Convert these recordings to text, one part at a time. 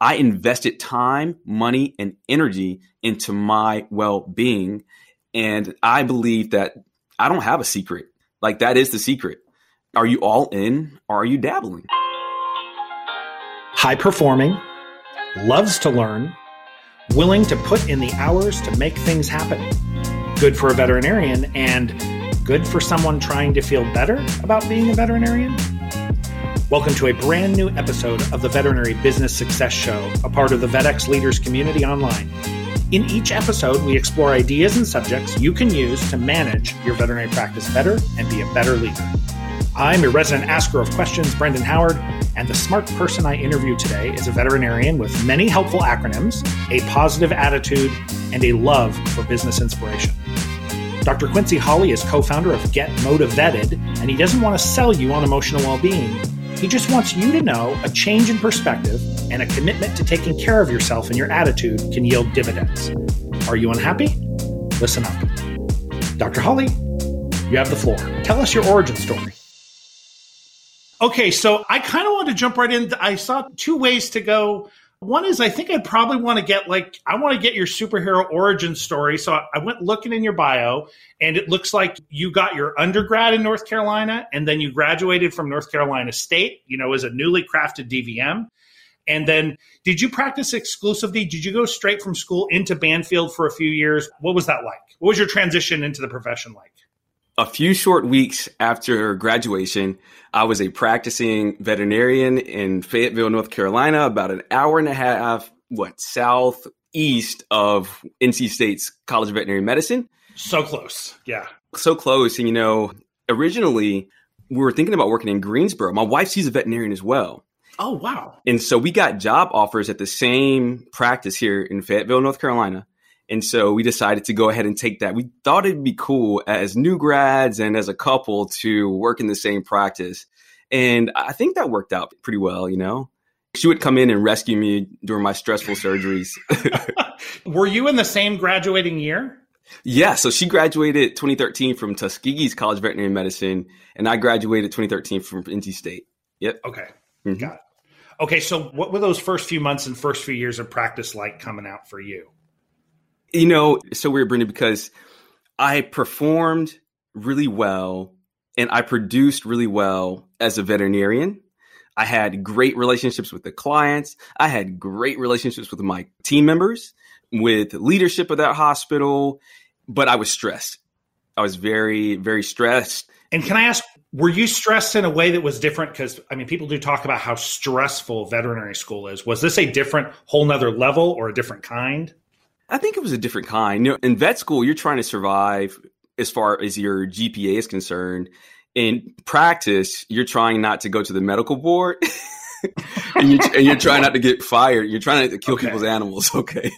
I invested time, money, and energy into my well being. And I believe that I don't have a secret. Like, that is the secret. Are you all in or are you dabbling? High performing, loves to learn, willing to put in the hours to make things happen. Good for a veterinarian and good for someone trying to feel better about being a veterinarian. Welcome to a brand new episode of the Veterinary Business Success Show, a part of the VetX Leaders community online. In each episode, we explore ideas and subjects you can use to manage your veterinary practice better and be a better leader. I'm your resident asker of questions, Brendan Howard, and the smart person I interview today is a veterinarian with many helpful acronyms, a positive attitude, and a love for business inspiration. Dr. Quincy Hawley is co founder of Get MotiVETed, and he doesn't want to sell you on emotional well being he just wants you to know a change in perspective and a commitment to taking care of yourself and your attitude can yield dividends. Are you unhappy? Listen up. Dr. Hawley, you have the floor. Tell us your origin story. Okay, so I kind of want to jump right in. I saw two ways to go one is I think I'd probably want to get like I want to get your superhero origin story. So I went looking in your bio and it looks like you got your undergrad in North Carolina and then you graduated from North Carolina State, you know, as a newly crafted DVM. And then did you practice exclusively? Did you go straight from school into Banfield for a few years? What was that like? What was your transition into the profession like? A few short weeks after graduation, I was a practicing veterinarian in Fayetteville, North Carolina, about an hour and a half, what, southeast of NC State's College of Veterinary Medicine. So close. Yeah. So close. And, you know, originally we were thinking about working in Greensboro. My wife, she's a veterinarian as well. Oh, wow. And so we got job offers at the same practice here in Fayetteville, North Carolina. And so we decided to go ahead and take that. We thought it'd be cool as new grads and as a couple to work in the same practice. And I think that worked out pretty well, you know? She would come in and rescue me during my stressful surgeries. Were you in the same graduating year? Yeah, so she graduated 2013 from Tuskegee's College of Veterinary Medicine, and I graduated 2013 from NC State. Yep. Okay. Mm-hmm. Got it. Okay, so what were those first few months and first few years of practice like coming out for you? You know, it's so weird, Brendan, because I performed really well and I produced really well as a veterinarian. I had great relationships with the clients. I had great relationships with my team members, with leadership of that hospital, but I was stressed. I was very, very stressed. And can I ask, were you stressed in a way that was different? Because I mean, people do talk about how stressful veterinary school is. Was this a different, whole nother level or a different kind? I think it was a different kind. You know, in vet school, you're trying to survive as far as your GPA is concerned. In practice, you're trying not to go to the medical board. and, you're, and, you're, trying not to get fired. You're trying to kill okay. people's animals. Okay.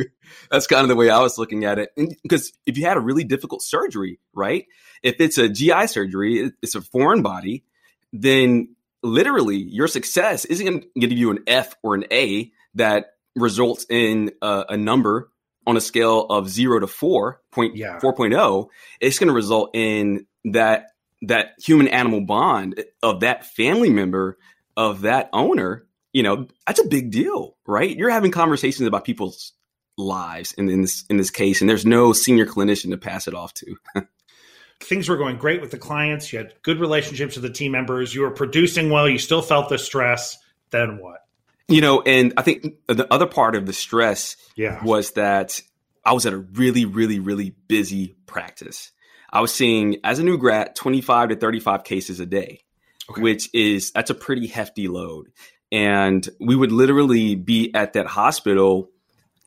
That's kind of the way I was looking at it. Because if you had a really difficult surgery, right? If it's a GI surgery, it's a foreign body, then literally your success isn't going to give you an F or an A that results in a, a number on a scale of zero to four point yeah. 4.0, it's going to result in that that human animal bond of that family member of that owner. You know, that's a big deal, right? You're having conversations about people's lives in, in this in this case, and there's no senior clinician to pass it off to. Things were going great with the clients. You had good relationships with the team members. You were producing well. You still felt the stress. Then what? You know, and I think the other part of the stress yeah. was that I was at a really, really, really busy practice. I was seeing, as a new grad, 25 to 35 cases a day, okay. which is, that's a pretty hefty load. And we would literally be at that hospital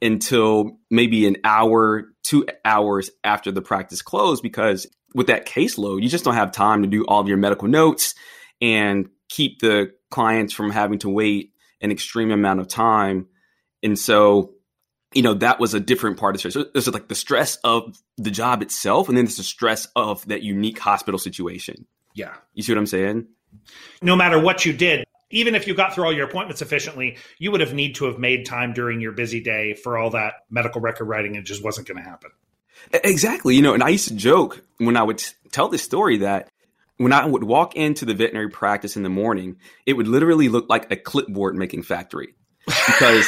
until maybe an hour, two hours after the practice closed, because with that caseload, you just don't have time to do all of your medical notes and keep the clients from having to wait an extreme amount of time. And so, you know, that was a different part of stress. So there's like the stress of the job itself, and then there's the stress of that unique hospital situation. Yeah. You see what I'm saying? No matter what you did, even if you got through all your appointments efficiently, you would have need to have made time during your busy day for all that medical record writing. It just wasn't going to happen. Exactly. You know, and I used to joke when I would tell this story that when I would walk into the veterinary practice in the morning, it would literally look like a clipboard making factory. because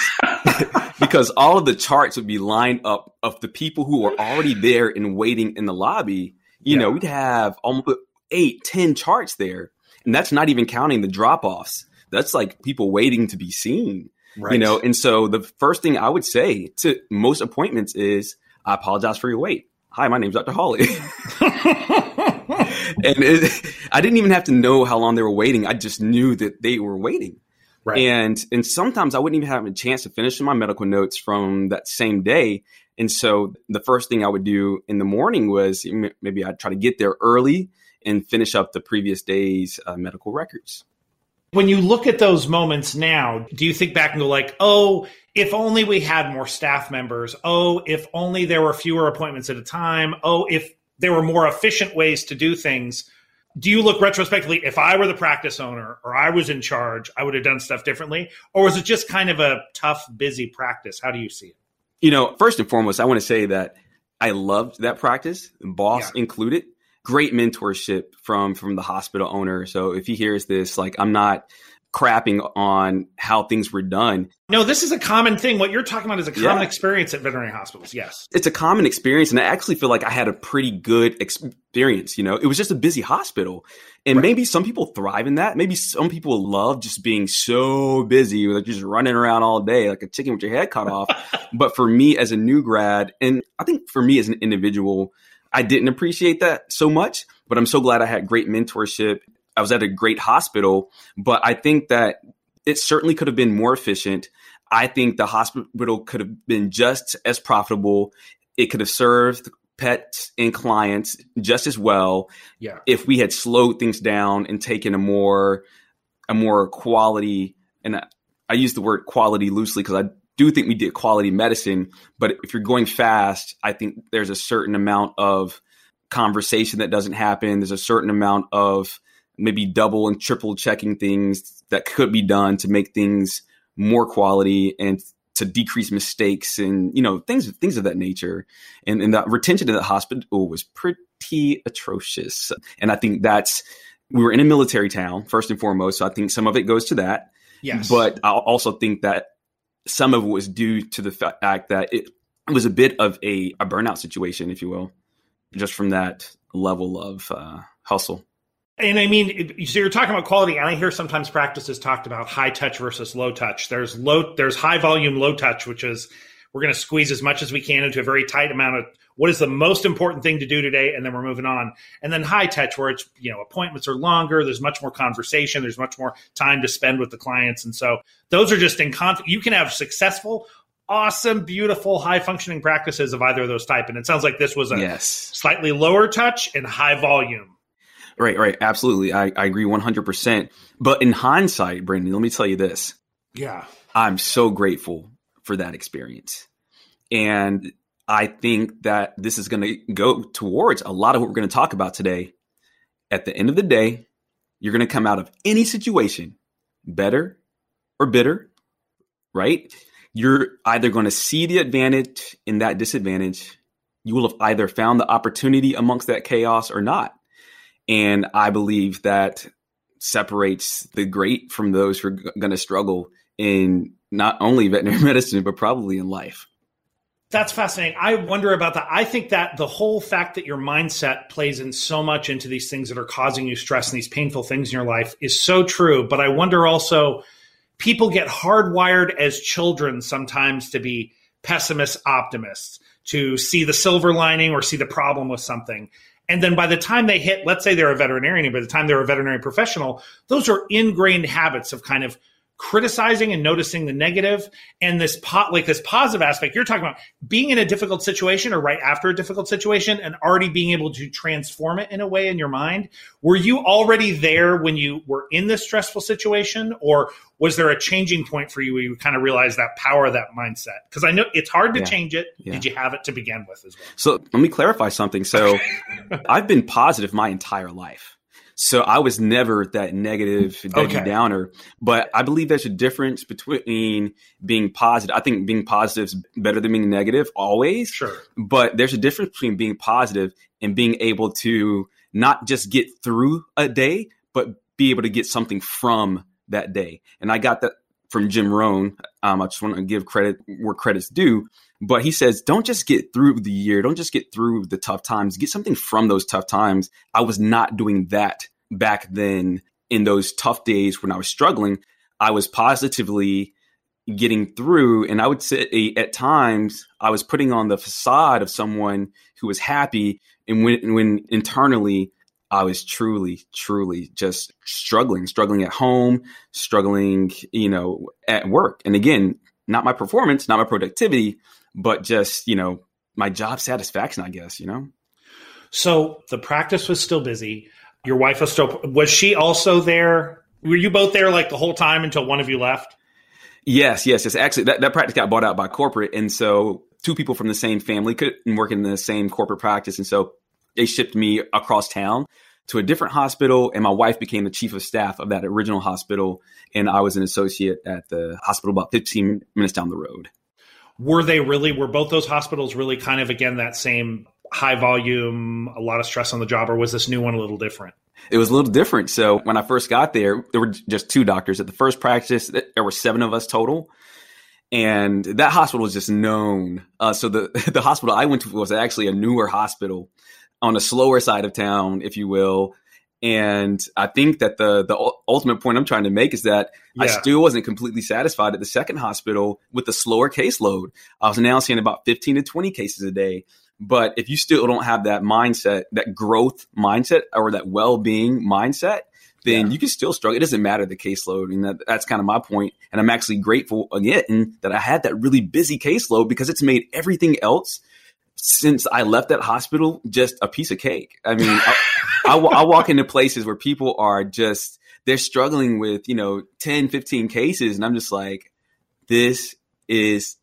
because all of the charts would be lined up of the people who were already there and waiting in the lobby. You yeah. know, we'd have almost eight, ten charts there, and that's not even counting the drop offs. That's like people waiting to be seen. Right. You know, and so the first thing I would say to most appointments is, "I apologize for your wait. Hi, my name's Dr. Hawley." and it, I didn't even have to know how long they were waiting. I just knew that they were waiting. Right. And and sometimes I wouldn't even have a chance to finish my medical notes from that same day. And so the first thing I would do in the morning was maybe I'd try to get there early and finish up the previous day's uh, medical records. When you look at those moments now, do you think back and go like, "Oh, if only we had more staff members. Oh, if only there were fewer appointments at a time. Oh, if there were more efficient ways to do things." do you look retrospectively if i were the practice owner or i was in charge i would have done stuff differently? Or was it just kind of a tough busy practice? How do you see it? You know first and foremost i want to say that i loved that practice boss yeah. included. Great mentorship from from the hospital owner. So if he hears this like i'm not crapping on how things were done. No, this is a common thing. What you're talking about is a common yeah. experience at veterinary hospitals. Yes. It's a common experience. And I actually feel like I had a pretty good experience. You know, it was just a busy hospital. And right. maybe some people thrive in that. Maybe some people love just being so busy, like just running around all day like a chicken with your head cut off. but for me as a new grad, and I think for me as an individual, I didn't appreciate that so much, but I'm so glad I had great mentorship I was at a great hospital, but I think that it certainly could have been more efficient. I think the hospital could have been just as profitable. It could have served pets and clients just as well yeah. if we had slowed things down and taken a more a more quality and I, I use the word quality loosely because I do think we did quality medicine, but if you're going fast, I think there's a certain amount of conversation that doesn't happen. There's a certain amount of maybe double and triple checking things that could be done to make things more quality and to decrease mistakes and you know things things of that nature. And, and the retention in the hospital was pretty atrocious. And i think that's we were in a military town first and foremost so i think some of it goes to that. Yes. But i also think that some of it was due to the fact that it, it was a bit of a, a burnout situation if you will just from that level of uh, hustle and I mean, so you're talking about quality, and I hear sometimes practices talked about high touch versus low touch. There's low, there's high volume, low touch, which is we're going to squeeze as much as we can into a very tight amount of what is the most important thing to do today, and then we're moving on. And then high touch, where it's you know appointments are longer, there's much more conversation, there's much more time to spend with the clients, and so those are just in conflict. You can have successful awesome, beautiful, high functioning practices of either of those type. And it sounds like this was a yes. slightly lower touch and high volume. Right, right. Absolutely. I, I agree 100%. But in hindsight, Brandon, let me tell you this. Yeah. I'm so grateful for that experience. And I think that this is going to go towards a lot of what we're going to talk about today. At the end of the day, you're going to come out of any situation better or bitter, right? You're either going to see the advantage in that disadvantage. You will have either found the opportunity amongst that chaos or not. And I believe that separates the great from those who are g- going to struggle in not only veterinary medicine, but probably in life. That's fascinating. I wonder about that. I think that the whole fact that your mindset plays in so much into these things that are causing you stress and these painful things in your life is so true. But I wonder also, people get hardwired as children sometimes to be pessimist optimists, to see the silver lining or see the problem with something. And then by the time they hit, let's say they're a veterinarian, by the time they're a veterinary professional, those are ingrained habits of kind of criticizing and noticing the negative and this pot like this positive aspect. You're talking about being in a difficult situation or right after a difficult situation and already being able to transform it in a way in your mind. Were you already there when you were in this stressful situation or was there a changing point for you where you kind of realized that power of that mindset? Because i know it's hard to yeah. change it. Yeah. did you have it to begin with as well? So let me clarify something. So i've been positive my entire life so I was never that negative Debbie okay. Downer. But I believe there's a difference between being positive. I think being positive is better than being negative always. Sure. But there's a difference between being positive and being able to not just get through a day, but be able to get something from that day. And I got that from Jim Rohn. Um, I just want to give credit where credit's due. But he says, don't just get through the year. Don't just get through the tough times. Get something from those tough times. I was not doing that back then in those tough days when I was struggling. I was positively getting through. And I would say at times I was putting on the facade of someone who was happy. And when, when internally I was truly, truly just struggling, struggling at home, struggling, you know, at work. And again, not my performance, not my productivity, but just, you know, my job satisfaction, I guess, you know? So the practice was still busy. Your wife was still, was she also there? Were you both there like the whole time until one of you left? Yes, yes, yes. Actually, that, that practice got bought out by corporate. And so two people from the same family couldn't work in the same corporate practice. And so they shipped me across town to a different hospital. And my wife became the chief of staff of that original hospital. And I was an associate at the hospital about 15 minutes down the road. Were they really, were both those hospitals really kind of, again, that same high volume, a lot of stress on the job, or was this new one a little different? It was a little different. So when I first got there, there were just two doctors. At the first practice, there were seven of us total. And that hospital was just known. Uh, so the, the hospital I went to was actually a newer hospital on a slower side of town, if you will. And I think that the the ultimate point I'm trying to make is that yeah. I still wasn't completely satisfied at the second hospital with the slower caseload. I was now seeing about 15 to 20 cases a day. But if you still don't have that mindset, that growth mindset or that well-being mindset, then yeah. you can still struggle. It doesn't matter the caseload. And that, that's kind of my point. And I'm actually grateful again that I had that really busy caseload because it's made everything else since I left that hospital just a piece of cake. I mean, I, I, I walk into places where people are just, they're struggling with, you know, 10, 15 cases. And I'm just like, this is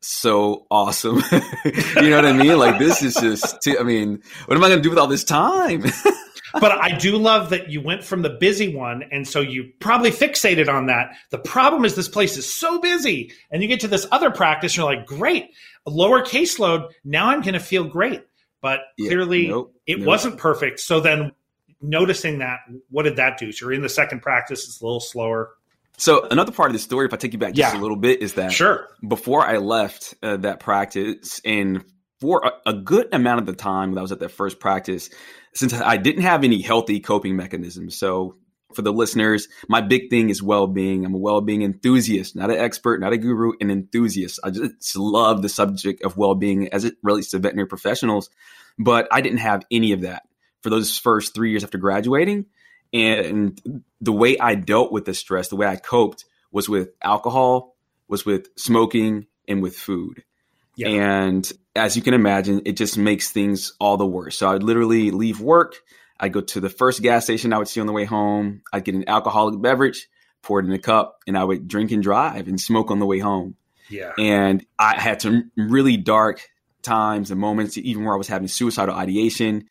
so awesome. you know what I mean? Like this is just, too, I mean, what am I going to do with all this time? but I do love that you went from the busy one. And so you probably fixated on that. The problem is this place is so busy. And you get to this other practice, and you're like, great, a lower caseload. Now I'm going to feel great. But yeah, clearly nope, it nope. wasn't perfect. So then noticing that, what did that do? So you're in the second practice, it's a little slower. So another part of the story, if I take you back just yeah. a little bit, is that sure before I left uh, that practice, and for a, a, good amount of the time that I was at that first practice, since I didn't have any healthy coping mechanisms. So for the listeners, my big thing is well-being. I'm a well-being enthusiast, not an expert, not a guru, an enthusiast. I just love the subject of well-being as it relates to veterinary professionals, but I didn't have any of that for those first three years after graduating. And the way I dealt with the stress, the way I coped was with alcohol, was with smoking, and with food. Yeah. And as you can imagine, it just makes things all the worse. So I'd literally leave work. I'd go to the first gas station I would see on the way home. I'd get an alcoholic beverage, pour it in a cup, and I would drink and drive and smoke on the way home. Yeah. And I had some really dark times and moments, even where I was having suicidal ideation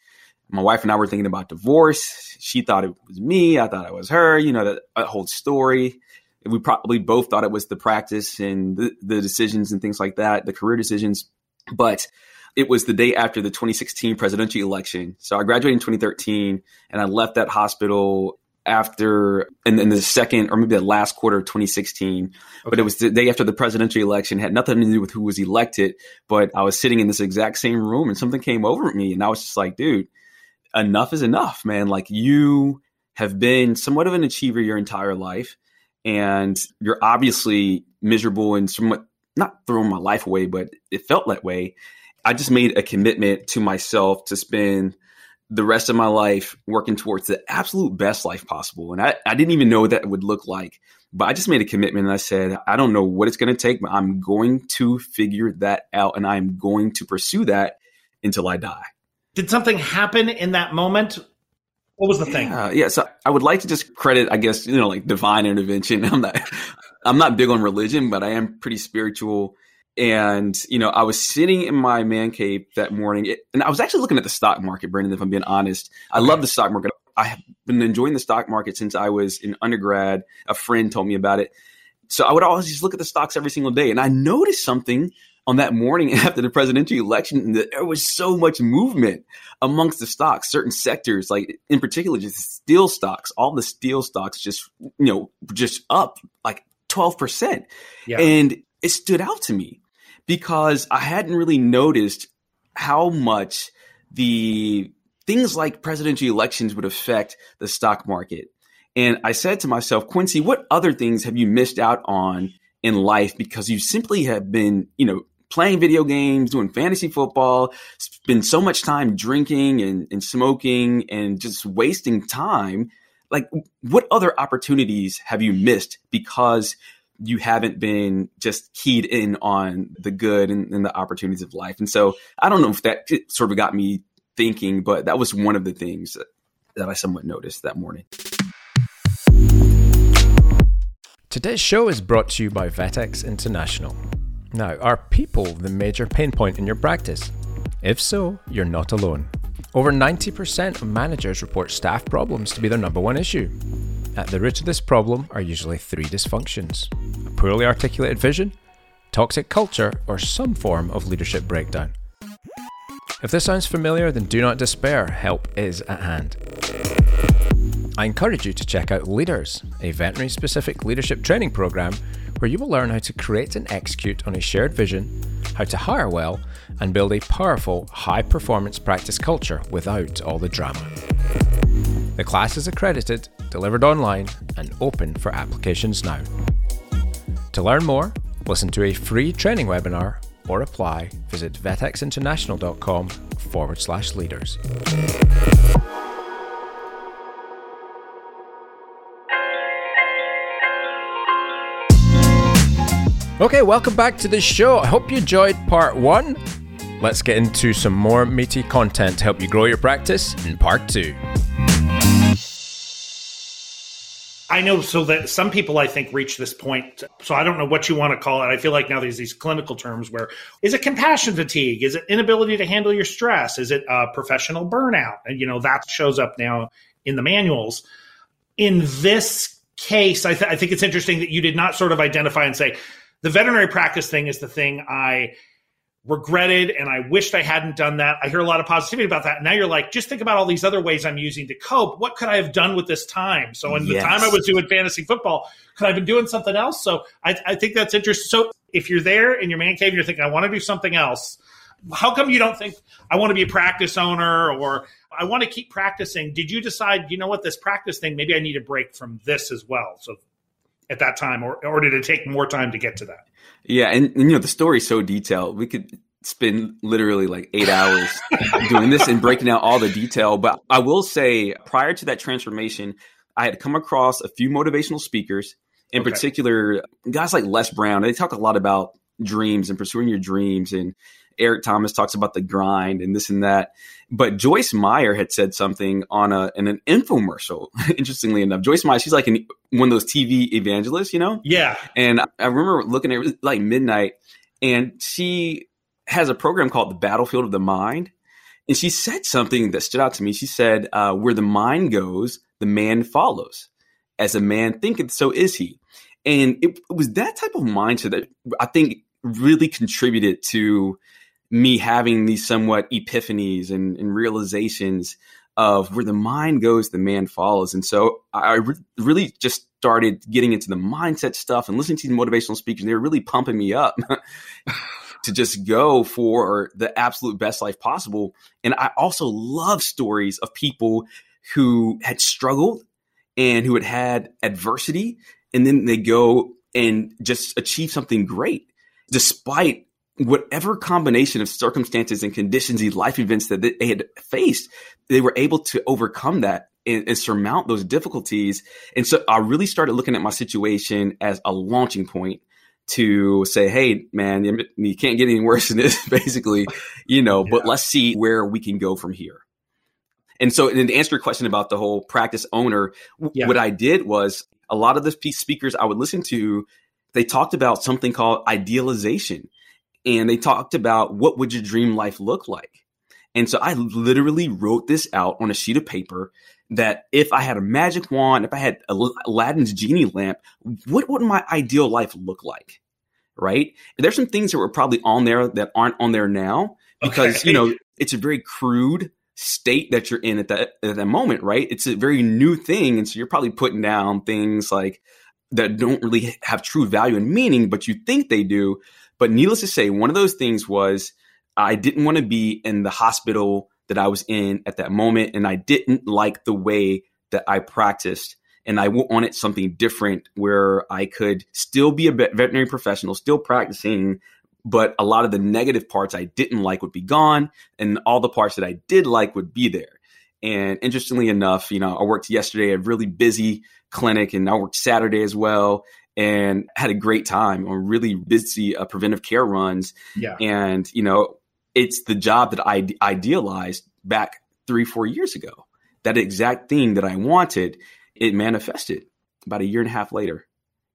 my wife and I were thinking about divorce. She thought it was me. I thought it was her. You know, that, that whole story. We probably both thought it was the practice and the, the decisions and things like that, the career decisions. But it was the day after the 2016 presidential election. So I graduated in 2013 and I left that hospital after in, in the second or maybe the last quarter of 2016 okay. but it was the day after the presidential election had nothing to do with who was elected but i was sitting in this exact same room and something came over me and i was just like dude enough is enough, man. Like you have been somewhat of an achiever your entire life, and you're obviously miserable and somewhat not throwing my life away, but it felt that way. I just made a commitment to myself to spend the rest of my life working towards the absolute best life possible. And I, I didn't even know what that would look like. But I just made a commitment and I said, I don't know what it's going to take, but I'm going to figure that out and I'm going to pursue that until I die. Did something happen in that moment? What was the thing? Yeah, yeah, so I would like to just credit, I guess, you know, like divine intervention. I'm not, I'm not big on religion, but I am pretty spiritual. And you know, I was sitting in my man cave that morning, and I was actually looking at the stock market, Brendan. If I'm being honest, I love the stock market. I have been enjoying the stock market since I was in undergrad. A friend told me about it, so I would always just look at the stocks every single day, and I noticed something on that morning after the presidential election, that there was so much movement amongst the stocks, certain sectors, like in particular, just steel stocks, all the steel stocks just, you know, just up like 12%. Yeah. And it stood out to me because I hadn't really noticed how much the things like presidential elections would affect the stock market. And I said to myself, Quincy, what other things have you missed out on in life because you simply have been, you know, playing video games, doing fantasy football, spend so much time drinking and, and smoking and just wasting time. Like, what other opportunities have you missed because you haven't been just keyed in on the good and, and, the opportunities of life? And so I don't know if that sort of got me thinking, but that was one of the things that, that I somewhat noticed that morning. Today's show is brought to you by VetX International. Now, are people the major pain point in your practice? If so, you're not alone. Over 90% of managers report staff problems to be their number one issue. At the root of this problem are usually three dysfunctions a poorly articulated vision, toxic culture, or some form of leadership breakdown. If this sounds familiar, then do not despair, help is at hand. I encourage you to check out Leaders, a veterinary specific leadership training program where you will learn how to create and execute on a shared vision, how to hire well, and build a powerful, high performance practice culture without all the drama. The class is accredited, delivered online, and open for applications now. To learn more, listen to a free training webinar or apply, visit vetxinternational.com forward slash leaders. Okay, welcome back to the show. I hope you enjoyed part one. Let's get into some more meaty content to help you grow your practice in part two. I know so that some people I think reach this point. So I don't know what you want to call it. I feel like now there's these clinical terms where is it compassion fatigue? Is it inability to handle your stress? Is it uh, professional burnout? And you know that shows up now in the manuals. In this case, I, th- I think it's interesting that you did not sort of identify and say the veterinary practice thing is the thing I regretted and I wished I hadn't done that. I hear a lot of positivity about that. Now you're like, just think about all these other ways I'm using to cope. What could I have done with this time? So in yes. the time I was doing fantasy football, could I have been doing something else? So I, I think that's interesting. So if you're there in your man cave and you're thinking, I want to do something else, how come you don't think I want to be a practice owner or I want to keep practicing? Did you decide, you know what, this practice thing, maybe I need a break from this as well? So at that time, or or did it take more time to get to that? Yeah, and, and you know the story's so detailed. We could spend literally like eight hours doing this and breaking out all the detail. But I will say, prior to that transformation, I had come across a few motivational speakers, in okay. particular guys like Les Brown. They talk a lot about dreams and pursuing your dreams and Eric Thomas talks about the grind and this and that. But Joyce Meyer had said something on a in an infomercial. Interestingly enough, Joyce Meyer, she's like an, one of those TV evangelists, you know? Yeah. And I remember looking at it like midnight, and she has a program called the Battlefield of the Mind. And she said something that stood out to me. She said, uh, "Where the mind goes, the man follows. As a man thinketh, so is he." And it, it was that type of mindset that I think really contributed to me having these somewhat epiphanies and, and, realizations of where the mind goes, the man follows. And so I re- really just started getting into the mindset stuff and listening to motivational speakers. They were really pumping me up to just go for the absolute best life possible. And I also love stories of people who had struggled and who had had adversity, and then they go and just achieve something great despite whatever combination of circumstances and conditions, these life events that they had faced, they were able to overcome that and, and, surmount those difficulties. And so I really started looking at my situation as a launching point to say, Hey, man, you can't get any worse than this, basically, you know, yeah. but let's see where we can go from here. And so, and to answer your question about the whole practice owner, yeah. what I did was a lot of the speakers I would listen to, they talked about something called idealization and they talked about what would your dream life look like. And so I literally wrote this out on a sheet of paper that if I had a magic wand, if I had Aladdin's genie lamp, what would my ideal life look like? Right? And there's some things that were probably on there that aren't on there now because, okay. you know, it's a very crude state that you're in at that at that moment, right? It's a very new thing. And so you're probably putting down things like that don't really have true value and meaning, but you think they do. But needless to say, one of those things was I didn't want to be in the hospital that I was in at that moment. And I didn't like the way that I practiced. And I wanted something different where I could still be a veterinary professional, still practicing, but a lot of the negative parts I didn't like would be gone. And all the parts that I did like would be there. And interestingly enough, you know, I worked yesterday at a really busy clinic and I worked Saturday as well and had a great time on really busy uh, preventive care runs. Yeah. And, you know, it's the job that I idealized back three, four years ago. That exact thing that I wanted, it manifested about a year and a half later.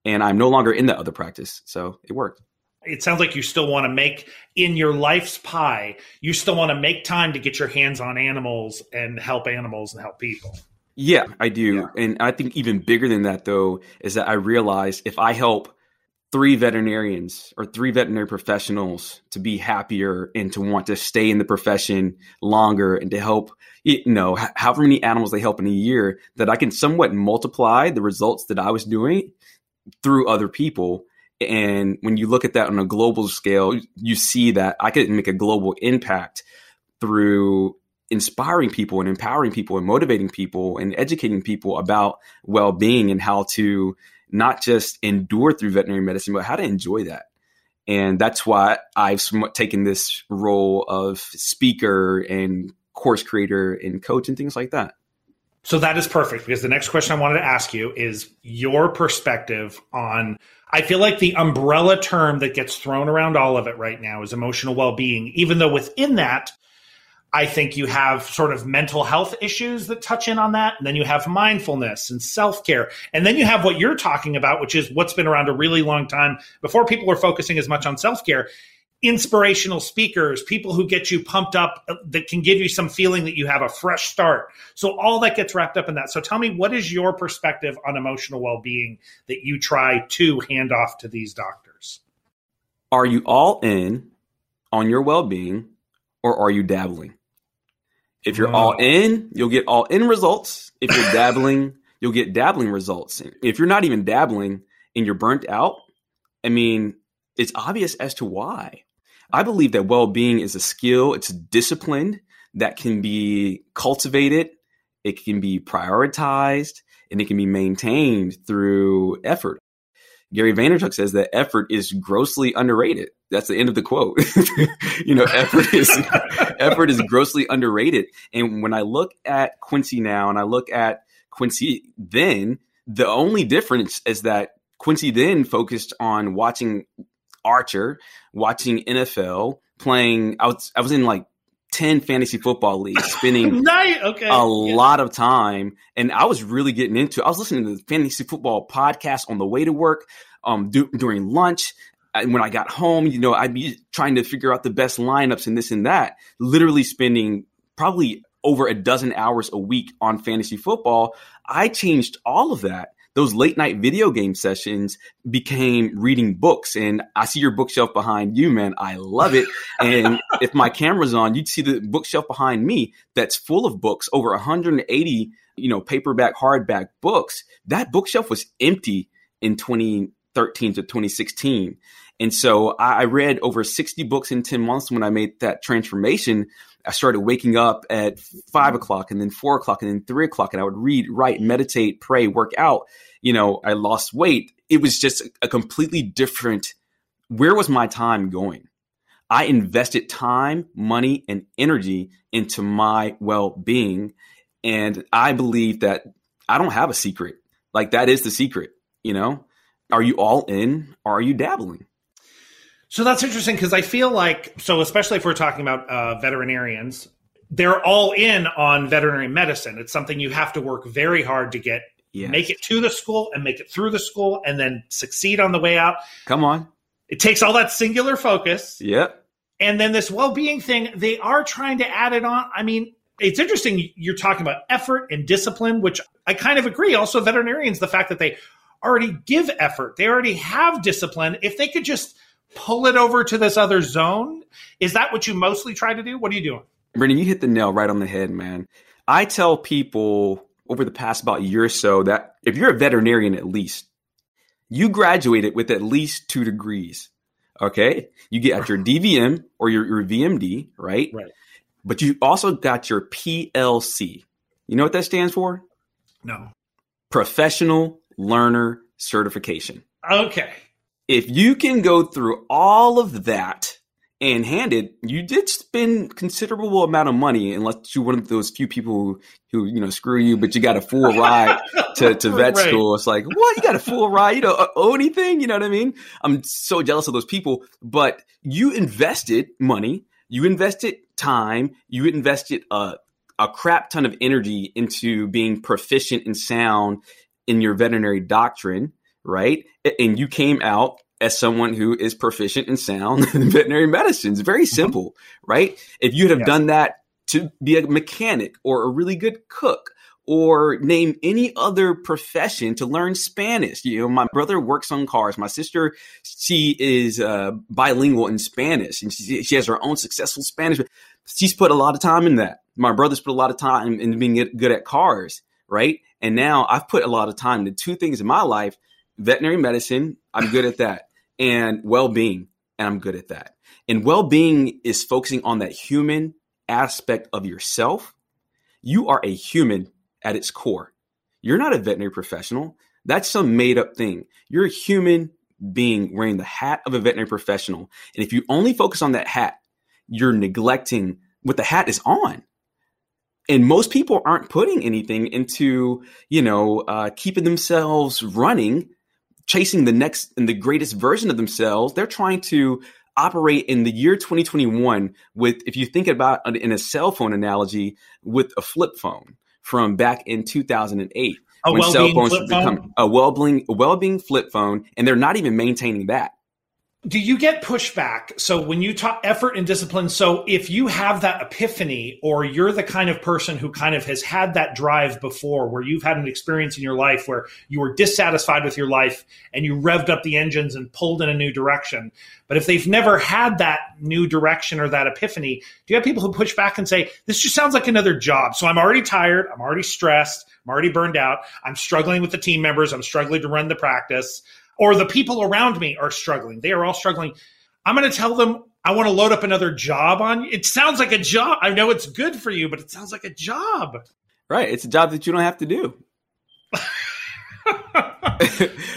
And I'm no longer in that other practice. So it worked it sounds like you still want to make in your life's pie you still want to make time to get your hands on animals and help animals and help people yeah i do yeah. and i think even bigger than that though is that i realize if i help three veterinarians or three veterinary professionals to be happier and to want to stay in the profession longer and to help you know however many animals they help in a year that i can somewhat multiply the results that i was doing through other people and when you look at that on a global scale, you see that I could make a global impact through inspiring people and empowering people and motivating people and educating people about well-being and how to not just endure through veterinary medicine, but how to enjoy that. And that's why I've taken this role of speaker and course creator and coach and things like that. So that is perfect because the next question I wanted to ask you is your perspective on I feel like the umbrella term that gets thrown around all of it right now is emotional well-being even though within that I think you have sort of mental health issues that touch in on that. And then you have mindfulness and self care. And then you have what you're talking about, which is what's been around a really long time before people were focusing as much on self care inspirational speakers, people who get you pumped up uh, that can give you some feeling that you have a fresh start. So all that gets wrapped up in that. So tell me, what is your perspective on emotional well-being that you try to hand off to these doctors? Are you all in on your well-being or are you dabbling? If you're all in, you'll get all in results. If you're dabbling, you'll get dabbling results. If you're not even dabbling and you're burnt out, I mean, it's obvious as to why. I believe that well being is a skill, it's a discipline that can be cultivated, it can be prioritized, and it can be maintained through effort. Gary Vaynerchuk says that effort is grossly underrated. That's the end of the quote. you know, effort is effort is grossly underrated. And when I look at Quincy now and I look at Quincy then, the only difference is that Quincy then focused on watching Archer, watching NFL, playing. I was I was in like 10 fantasy football leagues, spending okay. a yeah. lot of time. And I was really getting into it. I was listening to the fantasy football podcast on the way to work, um, do, during lunch. And when I got home, you know, I'd be trying to figure out the best lineups and this and that, literally spending probably over a dozen hours a week on fantasy football. I changed all of that those late night video game sessions became reading books. And I see your bookshelf behind you, man. I love it. And if my camera's on, you'd see the bookshelf behind me that's full of books, over 180, you know, paperback, hardback books. That bookshelf was empty in 2013 to 2016. And so I read over 60 books in 10 months when I made that transformation. I started waking up at five o'clock and then four o'clock and then three o'clock and I would read, write, meditate, pray, work out. You know, I lost weight. It was just a completely different. Where was my time going? I invested time, money, and energy into my well being. And I believe that I don't have a secret. Like that is the secret, you know? Are you all in or are you dabbling? So that's interesting because I feel like, so especially if we're talking about uh, veterinarians, they're all in on veterinary medicine. It's something you have to work very hard to get, yes. make it to the school and make it through the school and then succeed on the way out. Come on. It takes all that singular focus. Yep. And then this well being thing, they are trying to add it on. I mean, it's interesting you're talking about effort and discipline, which I kind of agree. Also, veterinarians, the fact that they already give effort, they already have discipline. If they could just pull it over to this other zone? Is that what you mostly try to do? What are you doing? Brendan, you hit the nail right on the head, man. I tell people over the past about year or so that if you're a veterinarian at least, you graduated with at least two degrees. Okay. You get your DVM or your, your VMD, right? Right. But you also got your PLC. You know what that stands for? No. Professional Learner Certification. Okay. If you can go through all of that and hand it, you did spend considerable amount of money, unless you're one of those few people who, who you know screw you, but you got a full ride to, to vet Right. school. It's like, what? You got a full ride? You don't owe anything? You know what I mean? I'm so jealous of those people. But you invested money, you invested time, you invested a a crap ton of energy into being proficient and sound in your veterinary doctrine, right? And you came out as someone who is proficient and sound in veterinary medicine. It's very simple, right? If you'd have done that to be a mechanic or a really good cook or name any other profession to learn Spanish. You know, my brother works on cars. My sister, she is uh, bilingual in Spanish and she, she has her own successful Spanish. She's put a lot of time in that. My brother's put a lot of time in being good good at cars, right? And now I've put a lot of time into two things in my life veterinary medicine, I'm good at that, and well being, and I'm good at that. And well being is focusing on that human aspect of yourself. You are a human at its core. You're not a veterinary professional. That's some made up thing. You're a human being wearing the hat of a veterinary professional. And if you only focus on that hat, you're neglecting what the hat is on. And most people aren't putting anything into, you know, uh, keeping themselves running, chasing the next and the greatest version of themselves. They're trying to operate in the year 2021 with, if you think about in a cell phone analogy, with a flip phone from back in 2008 A when cell phones become a well-being, a well-being flip phone, and they're not even maintaining that. Do you get pushback? So when you talk effort and discipline, so if you have that epiphany or you're the kind of person who kind of has had that drive before where you've had an experience in your life where you were dissatisfied with your life and you revved up the engines and pulled in a new direction. But if they've never had that new direction or that epiphany, do you have people who push back and say, this just sounds like another job? So I'm already tired. I'm already stressed. I'm already burned out. I'm struggling with the team members. I'm struggling to run the practice or the people around me are struggling. They are all struggling. I'm going to tell them I want to load up another job on you. It sounds like a job. I know it's good for you, but it sounds like a job. Right. It's a job that you don't have to do.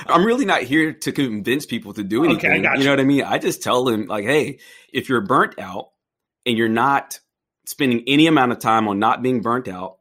I'm really not here to convince people to do Okay, I anything. you you. know what I mean? I just tell them like, hey, if you're burnt out and you're not spending any amount of time on not being burnt out,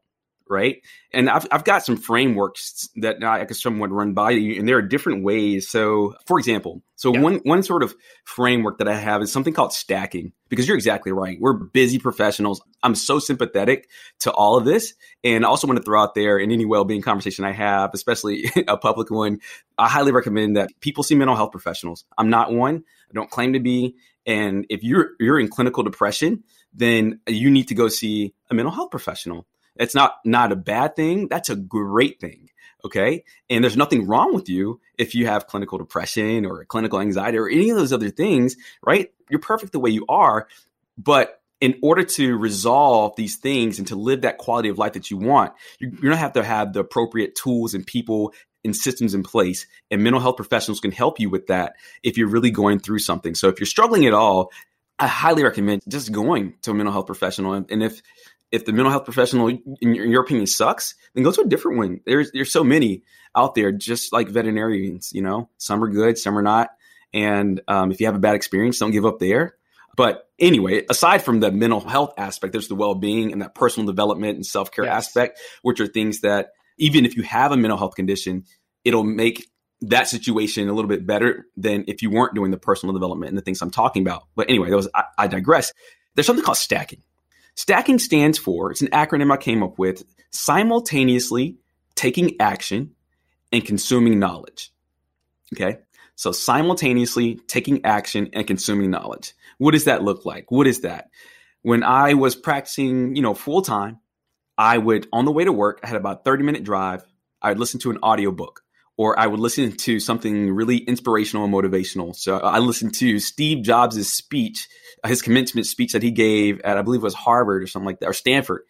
right? And I've I've got some frameworks that I could someone run by you, and there are different ways. So, for example, so Yeah. one one sort of framework that I have is something called stacking. Because you're exactly right. We're busy professionals. I'm so sympathetic to all of this. And I also want to throw out there in any well-being conversation I have, especially a public one, I highly recommend that people see mental health professionals. I'm not one. I don't claim to be. And if you're you're in clinical depression, then you need to go see a mental health professional. It's not not a bad thing. That's a great thing. Okay. And there's nothing wrong with you if you have clinical depression or clinical anxiety or any of those other things, right? You're perfect the way you are. But in order to resolve these things and to live that quality of life that you want, you're going to have to have the appropriate tools and people and systems in place. And mental health professionals can help you with that if you're really going through something. So if you're struggling at all, I highly recommend just going to a mental health professional. And, and if if the mental health professional, in your, in your opinion, sucks, then go to a different one. There's there's so many out there, just like veterinarians. You know, some are good, some are not. And um, if you have a bad experience, don't give up there. But anyway, aside from the mental health aspect, there's the well being and that personal development and self care Yes. aspect, which are things that even if you have a mental health condition, it'll make that situation a little bit better than if you weren't doing the personal development and the things I'm talking about. But anyway, that was I, I digress. There's something called stacking. Stacking stands for, it's an acronym I came up with, simultaneously taking action and consuming knowledge. Okay. So simultaneously taking action and consuming knowledge. What does that look like? What is that? When I was practicing, you know, full time, I would, on the way to work, I had about 30 minute drive. I would listen to an audiobook or I would listen to something really inspirational and motivational. So uh, I listened to Steve Jobs' speech, uh, his commencement speech that he gave at, I believe it was Harvard or something like that, or Stanford,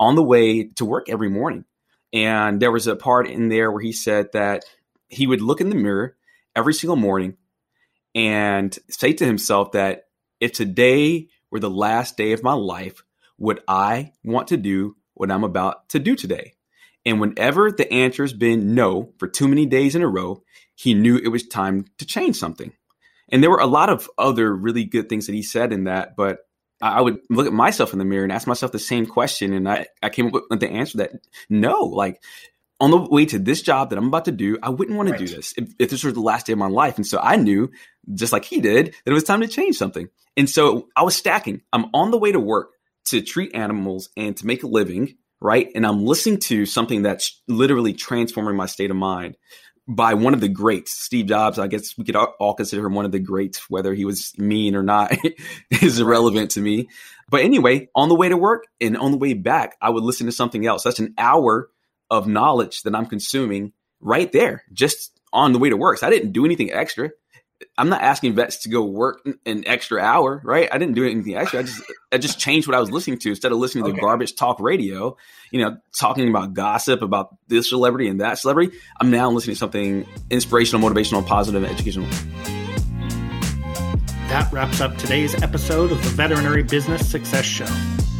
on the way to work every morning. And there was a part in there where he said that he would look in the mirror every single morning and say to himself that if today were the last day of my life, would I want to do what I'm about to do today? And whenever the answer has been no for too many days in a row, he knew it was time to change something. And there were a lot of other really good things that he said in that, but I would look at myself in the mirror and ask myself the same question. And I, I came up with the answer that no, like on the way to this job that I'm about to do, I wouldn't want right. to do this if, if this was the last day of my life. And so I knew, just like he did, that it was time to change something. And so I was stacking. I'm on the way to work to treat animals and to make a living, right? And I'm listening to something that's literally transforming my state of mind by one of the greats, Steve Jobs. I guess we could all consider him one of the greats, whether he was mean or not is irrelevant to me. But anyway, on the way to work and on the way back, I would listen to something else. That's an hour of knowledge that I'm consuming right there, just on the way to work. So I didn't do anything extra. I'm not asking vets to go work an extra hour, right? I didn't do anything extra. I just I just changed what I was listening to instead of listening to okay. garbage talk radio, you know, talking about gossip about this celebrity and that celebrity. I'm now listening to something inspirational, motivational, positive, and educational. That wraps up today's episode of the Veterinary Business Success Show.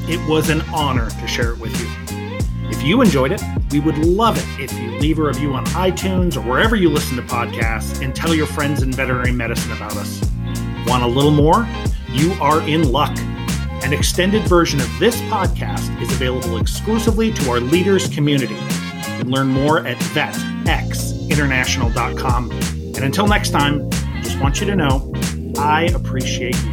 It was an honor to share it with you. If you enjoyed it, we would love it if you leave a review on iTunes or wherever you listen to podcasts and tell your friends in veterinary medicine about us. Want a little more? You are in luck. An extended version of this podcast is available exclusively to our leaders community. You can learn more at vetxinternational.com. And until next time, just want you to know I appreciate you.